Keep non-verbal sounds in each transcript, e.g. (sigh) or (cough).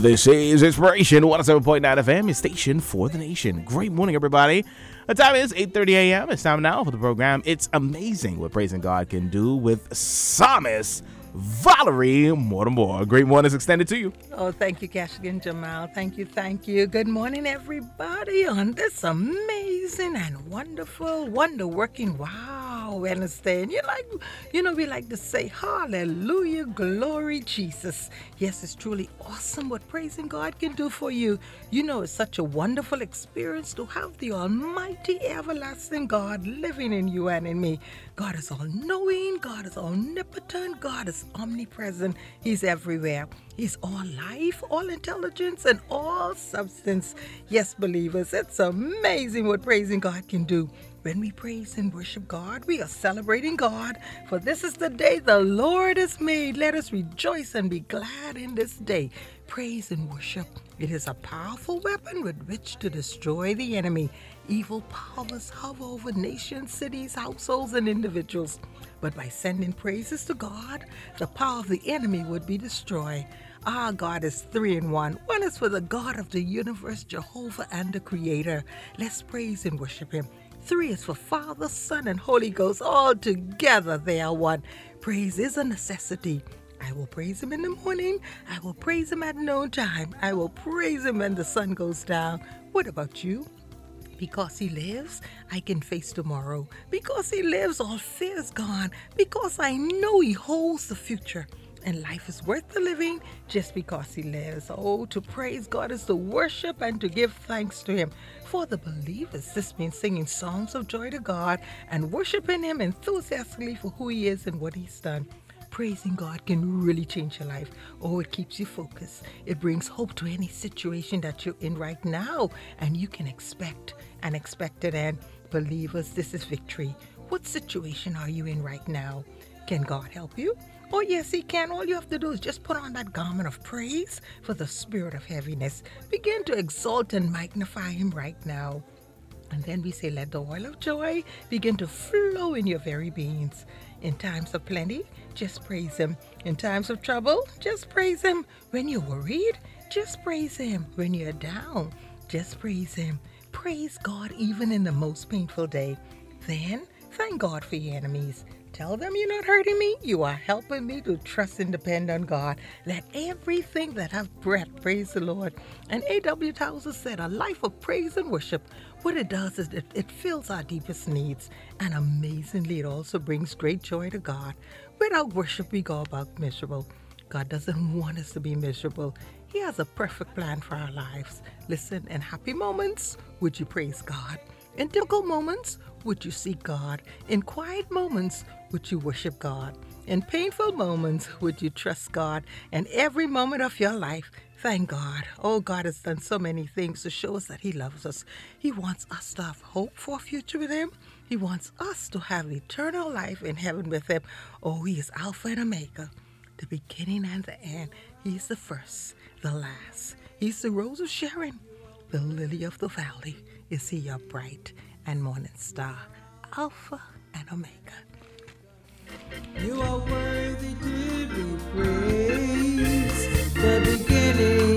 This is Inspiration 107.9 FM, your station for the nation. Great morning, everybody. The time is 8.30 a.m. It's time now for the program. It's amazing what praising God can do with psalmist Valerie Mortimer. Great morning is extended to you. Oh, thank you, Kashigan Jamal. Thank you, thank you. Good morning, everybody, on this amazing and wonderful, wonder working, wow, Wednesday. And you like, you know, we like to say, Hallelujah, glory, Jesus. Yes, it's truly awesome what praising God can do for you. You know, it's such a wonderful experience to have the Almighty, everlasting God living in you and in me. God is all knowing, God is omnipotent, God is omnipresent, He's everywhere. He's all life, all intelligence, and all substance. Yes, believers, it's amazing what praising God can do. When we praise and worship God, we are celebrating God, for this is the day the Lord has made. Let us rejoice and be glad in this day. Praise and worship. It is a powerful weapon with which to destroy the enemy. Evil powers hover over nations, cities, households, and individuals. But by sending praises to God, the power of the enemy would be destroyed. Our God is three in one. One is for the God of the universe, Jehovah and the Creator. Let's praise and worship Him. Three is for Father, Son, and Holy Ghost. All together they are one. Praise is a necessity. I will praise him in the morning. I will praise him at noontime. I will praise him when the sun goes down. What about you? Because he lives, I can face tomorrow. Because he lives, all fear is gone. Because I know he holds the future. And life is worth the living just because he lives. Oh, to praise God is to worship and to give thanks to him. For the believers, this means singing songs of joy to God and worshiping him enthusiastically for who he is and what he's done praising God can really change your life. Oh, it keeps you focused. It brings hope to any situation that you're in right now, and you can expect and expect it. And believers, this is victory. What situation are you in right now? Can God help you? Oh, yes, He can. All you have to do is just put on that garment of praise for the spirit of heaviness. Begin to exalt and magnify Him right now. And then we say, let the oil of joy begin to flow in your very beings. In times of plenty, just praise Him. In times of trouble, just praise Him. When you're worried, just praise Him. When you're down, just praise Him. Praise God even in the most painful day. Then, thank God for your enemies. Tell them you're not hurting me. You are helping me to trust and depend on God. Let everything that I've breath praise the Lord. And A.W. Tozer said, a life of praise and worship. What it does is it, it fills our deepest needs. And amazingly, it also brings great joy to God. Without worship, we go about miserable. God doesn't (laughs) want us to be miserable. He has a perfect plan for our lives. Listen, in happy moments, would you praise God? In difficult moments, would you seek God? In quiet moments, would you worship God? In painful moments, would you trust God? And every moment of your life, thank God. Oh, God has done so many things to show us that He loves us. He wants us to have hope for a future with Him. He wants us to have eternal life in heaven with Him. Oh, He is Alpha and Omega, the beginning and the end. He's the first, the last. He's the rose of Sharon, the lily of the valley. Is He your bright and morning star, Alpha and Omega? You are worthy to be praised, the beginning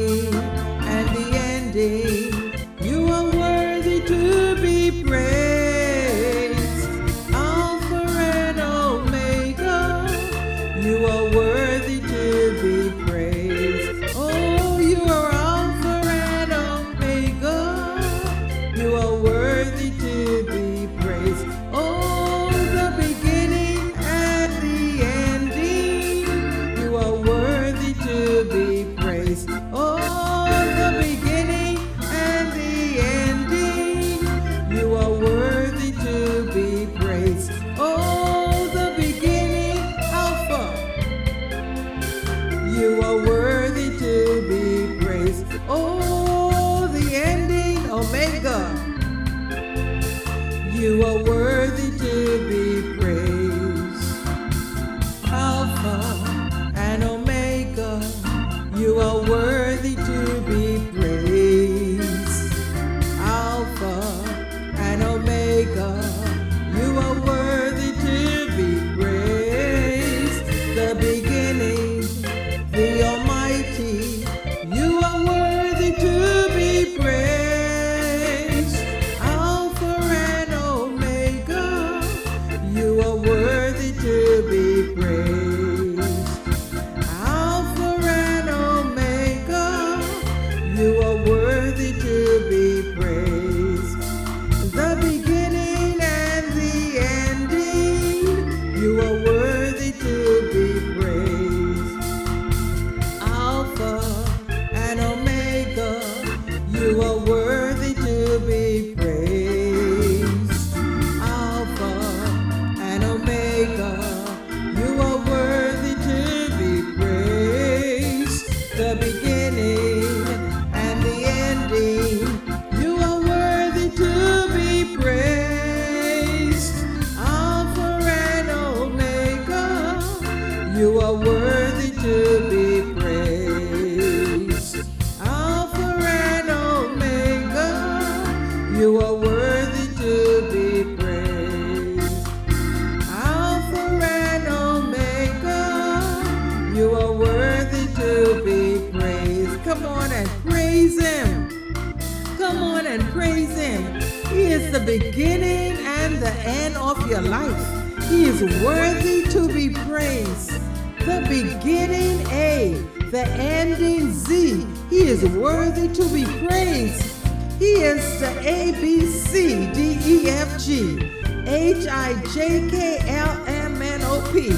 is worthy to be praised. He is the A, B, C, D, E, F, G, H, I, J, K, L, M, N, O, P,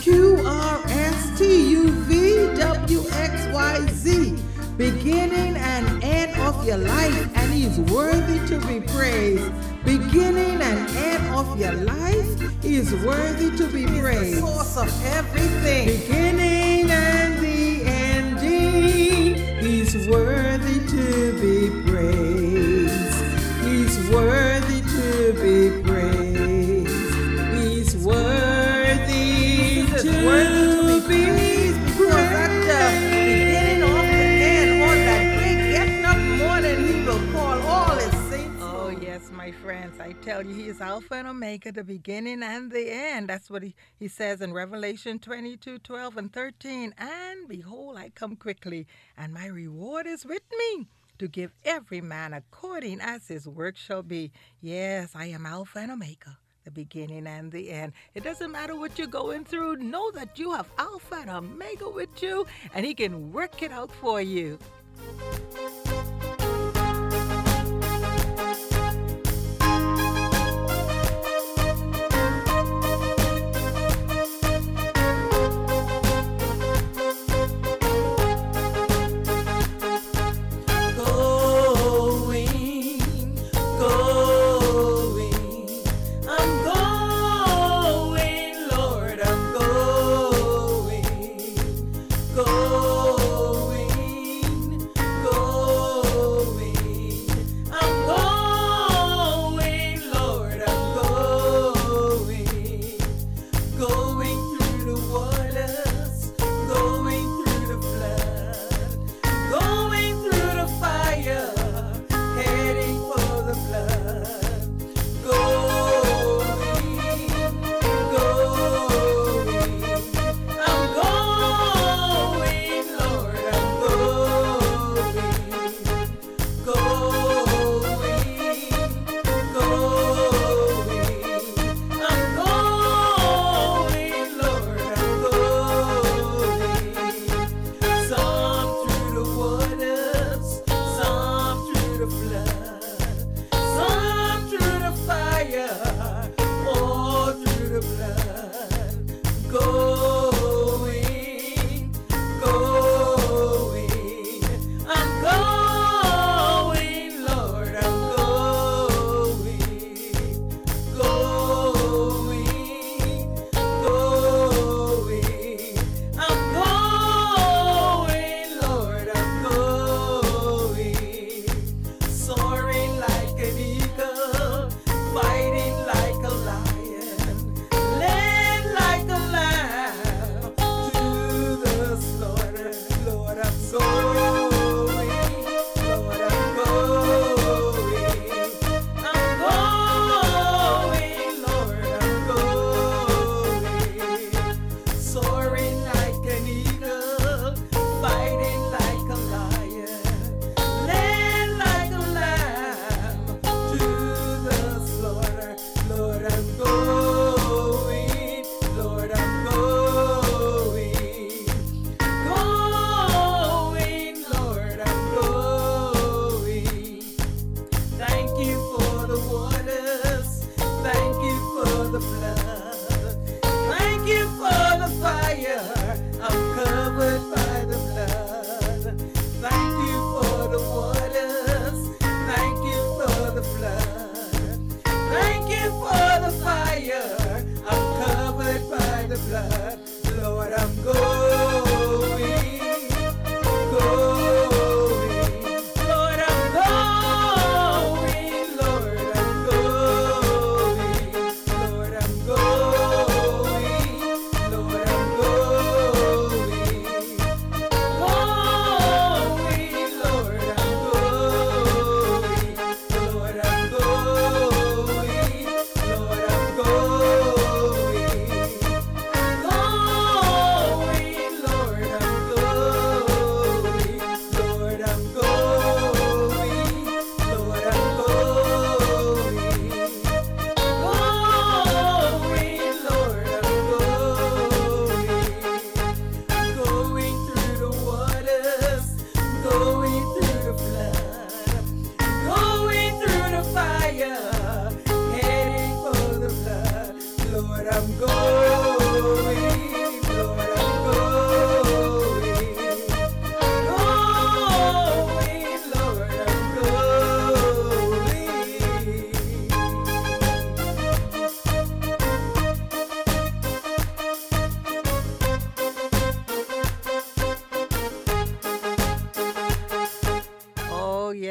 Q, R, S, T, U, V, W, X, Y, Z. Beginning and end of your life, and He's worthy to be praised. Beginning and end of your life, He is worthy to be praised. The source of everything. Beginning and He's worthy to be praised. He's worthy I tell you, he is Alpha and Omega, the beginning and the end. That's what he, he says in Revelation 22 12 and 13. And behold, I come quickly, and my reward is with me. To give every man according as his work shall be. Yes, I am Alpha and Omega the beginning and the end. It doesn't matter what you're going through. Know that you have Alpha and Omega with you, and He can work it out for you.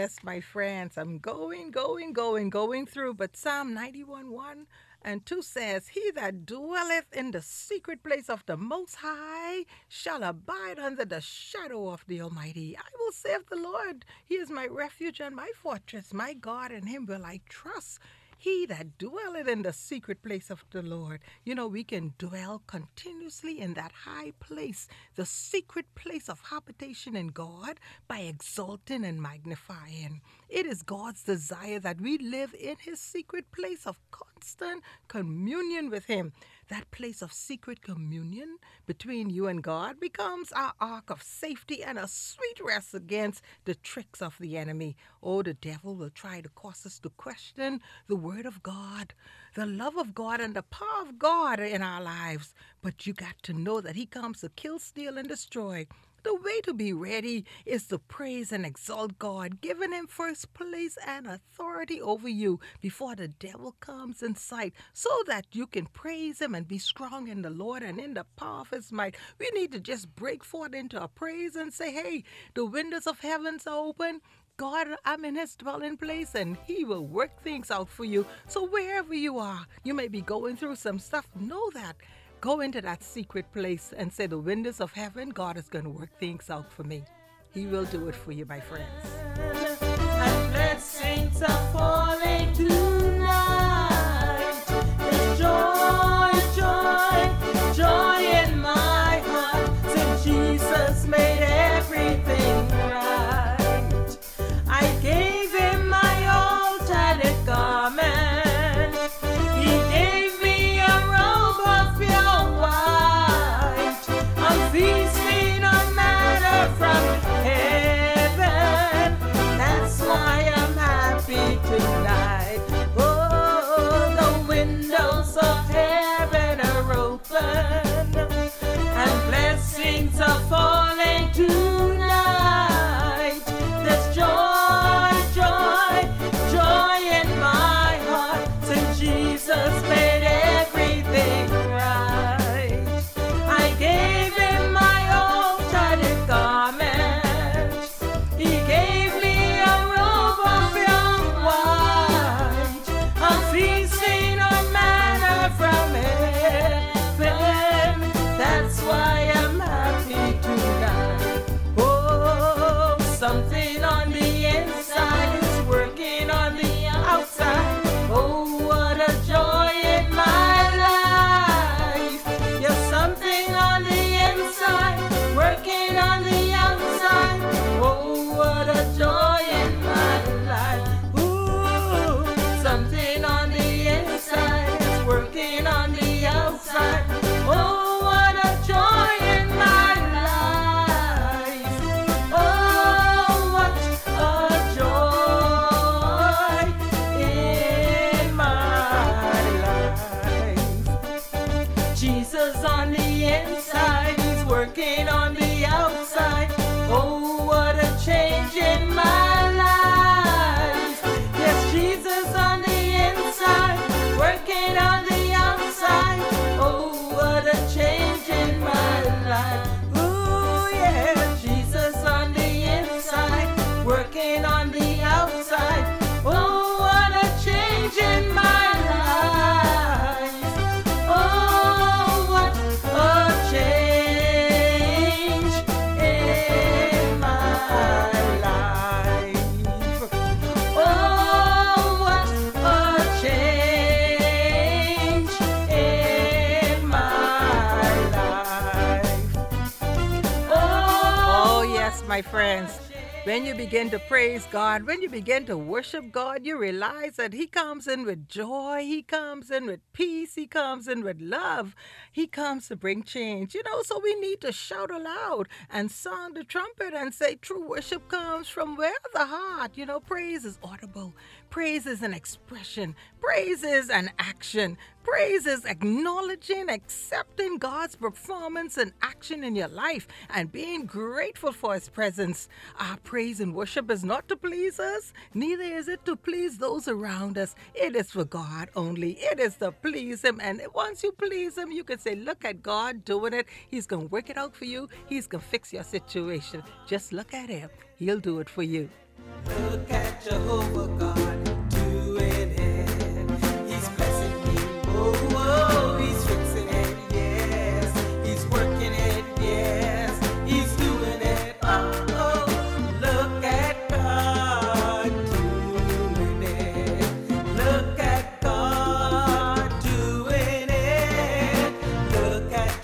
Yes, my friends. I'm going, going, going, going through. But Psalm 91 1 and 2 says, He that dwelleth in the secret place of the Most High shall abide under the shadow of the Almighty. I will say of the Lord, He is my refuge and my fortress, my God, in Him will I trust. He that dwelleth in the secret place of the Lord. You know, we can dwell continuously in that high place, the secret place of habitation in God, by exalting and magnifying. It is God's desire that we live in His secret place of constant communion with Him. That place of secret communion between you and God becomes our ark of safety and a sweet rest against the tricks of the enemy. Oh, the devil will try to cause us to question the Word of God, the love of God, and the power of God in our lives. But you got to know that He comes to kill, steal, and destroy. The way to be ready is to praise and exalt God, giving Him first place and authority over you before the devil comes in sight, so that you can praise Him and be strong in the Lord and in the power of His might. We need to just break forth into a praise and say, Hey, the windows of heavens are open. God, I'm in His dwelling place and He will work things out for you. So, wherever you are, you may be going through some stuff, know that Go into that secret place and say, The windows of heaven, God is going to work things out for me. He will do it for you, my friends. When you begin to praise God, when you begin to worship God, you realize that He comes in with joy, He comes in with peace, He comes in with love, He comes to bring change. You know, so we need to shout aloud and sound the trumpet and say, True worship comes from where? The heart. You know, praise is audible, praise is an expression, praise is an action. Praise is acknowledging, accepting God's performance and action in your life and being grateful for His presence. Our praise and worship is not to please us, neither is it to please those around us. It is for God only. It is to please Him. And once you please Him, you can say, Look at God doing it. He's going to work it out for you, He's going to fix your situation. Just look at Him, He'll do it for you. Look at Jehovah God.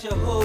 Jehovah.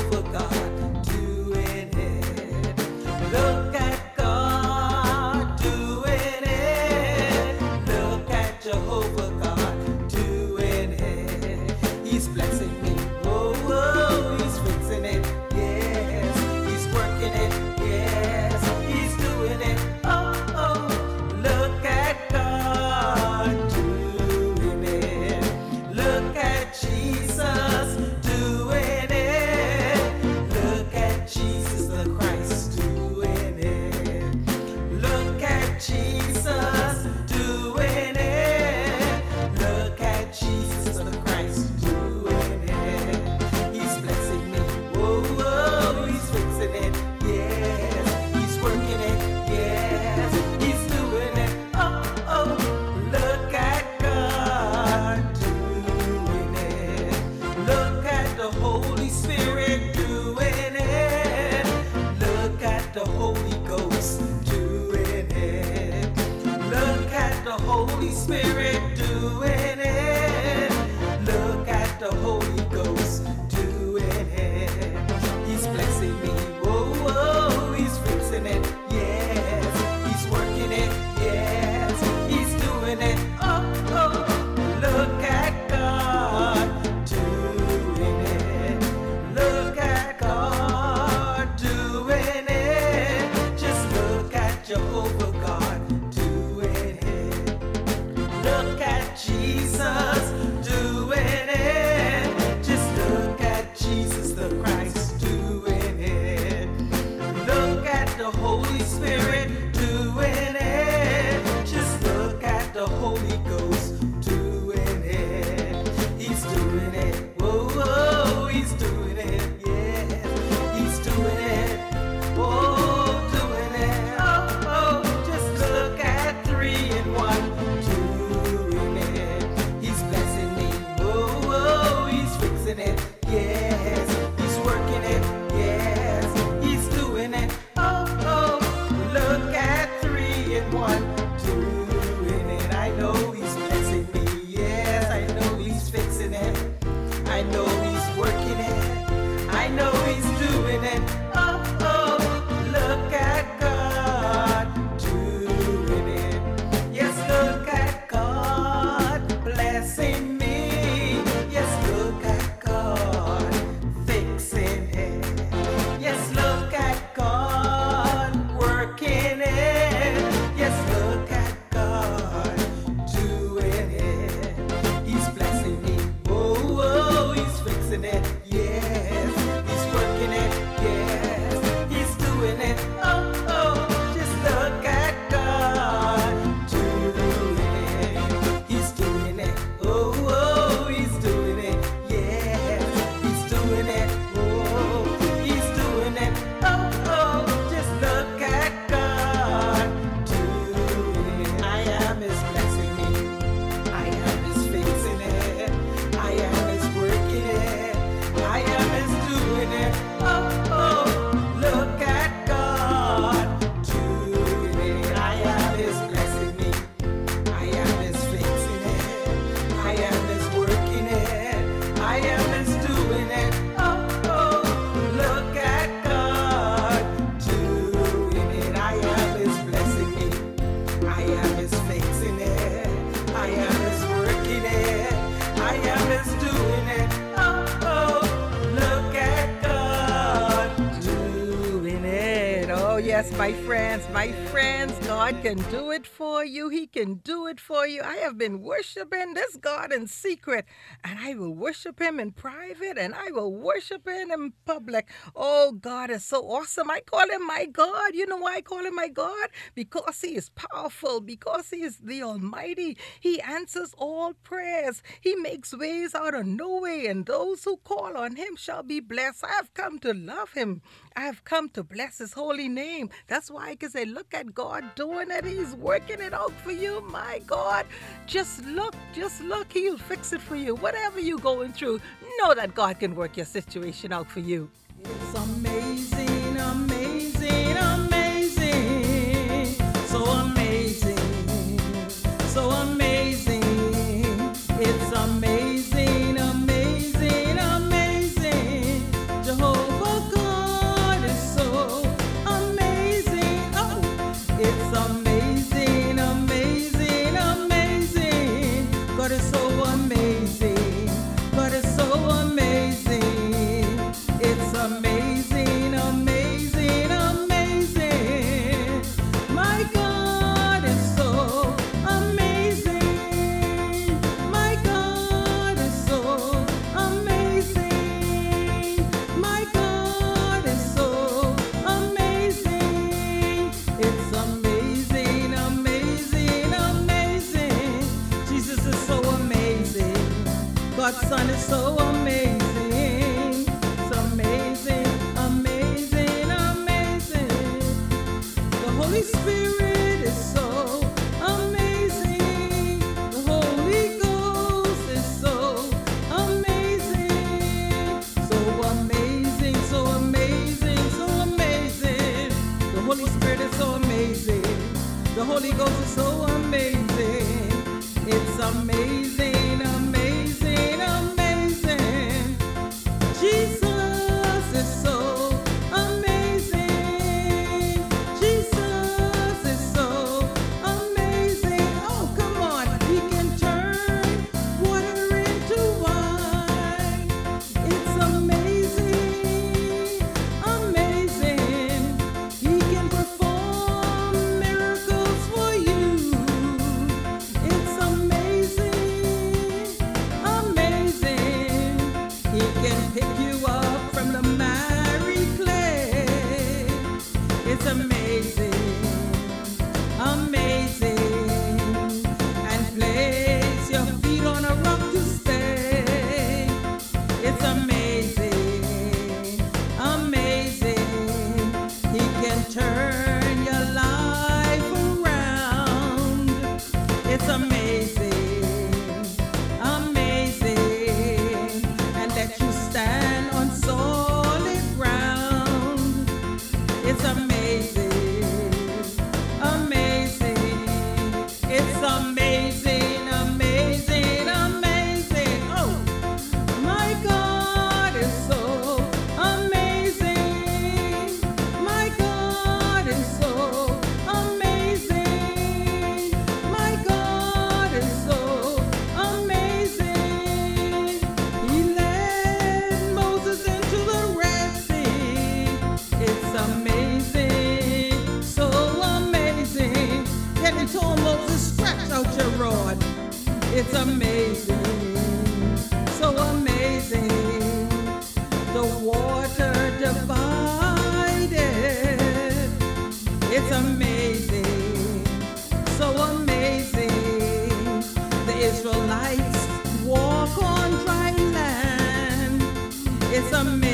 Holy Spirit. can do it for you. I have been worshiping this God in secret, and I will worship him in private, and I will worship him in public. Oh, God is so awesome. I call him my God. You know why I call him my God? Because he is powerful, because he is the Almighty. He answers all prayers, he makes ways out of no way, and those who call on him shall be blessed. I have come to love him. I've come to bless his holy name. That's why I can say, look at God doing it. He's working it out for you. My God, just look, just look. He'll fix it for you. Whatever you're going through, know that God can work your situation out for you. It's amazing, amazing. It's a the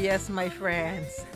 Yes, my friends.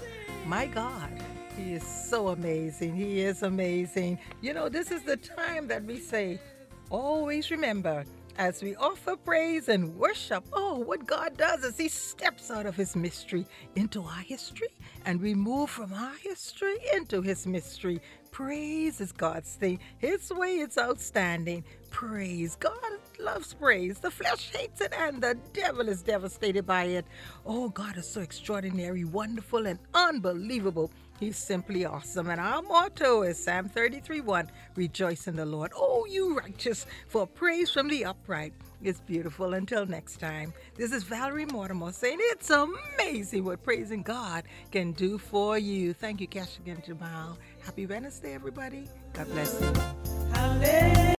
My God, He is so amazing. He is amazing. You know, this is the time that we say, always remember, as we offer praise and worship, oh, what God does is He steps out of His mystery into our history, and we move from our history into His mystery. Praise is God's thing. His way is outstanding. Praise. God loves praise. The flesh hates it, and the devil is devastated by it. Oh, God is so extraordinary, wonderful, and unbelievable. He's simply awesome. And our motto is Psalm 33 1 Rejoice in the Lord. Oh, you righteous, for praise from the upright is beautiful. Until next time, this is Valerie Mortimer saying it's amazing what praising God can do for you. Thank you, Kashigan, Jamal. Happy Wednesday, everybody. God bless you.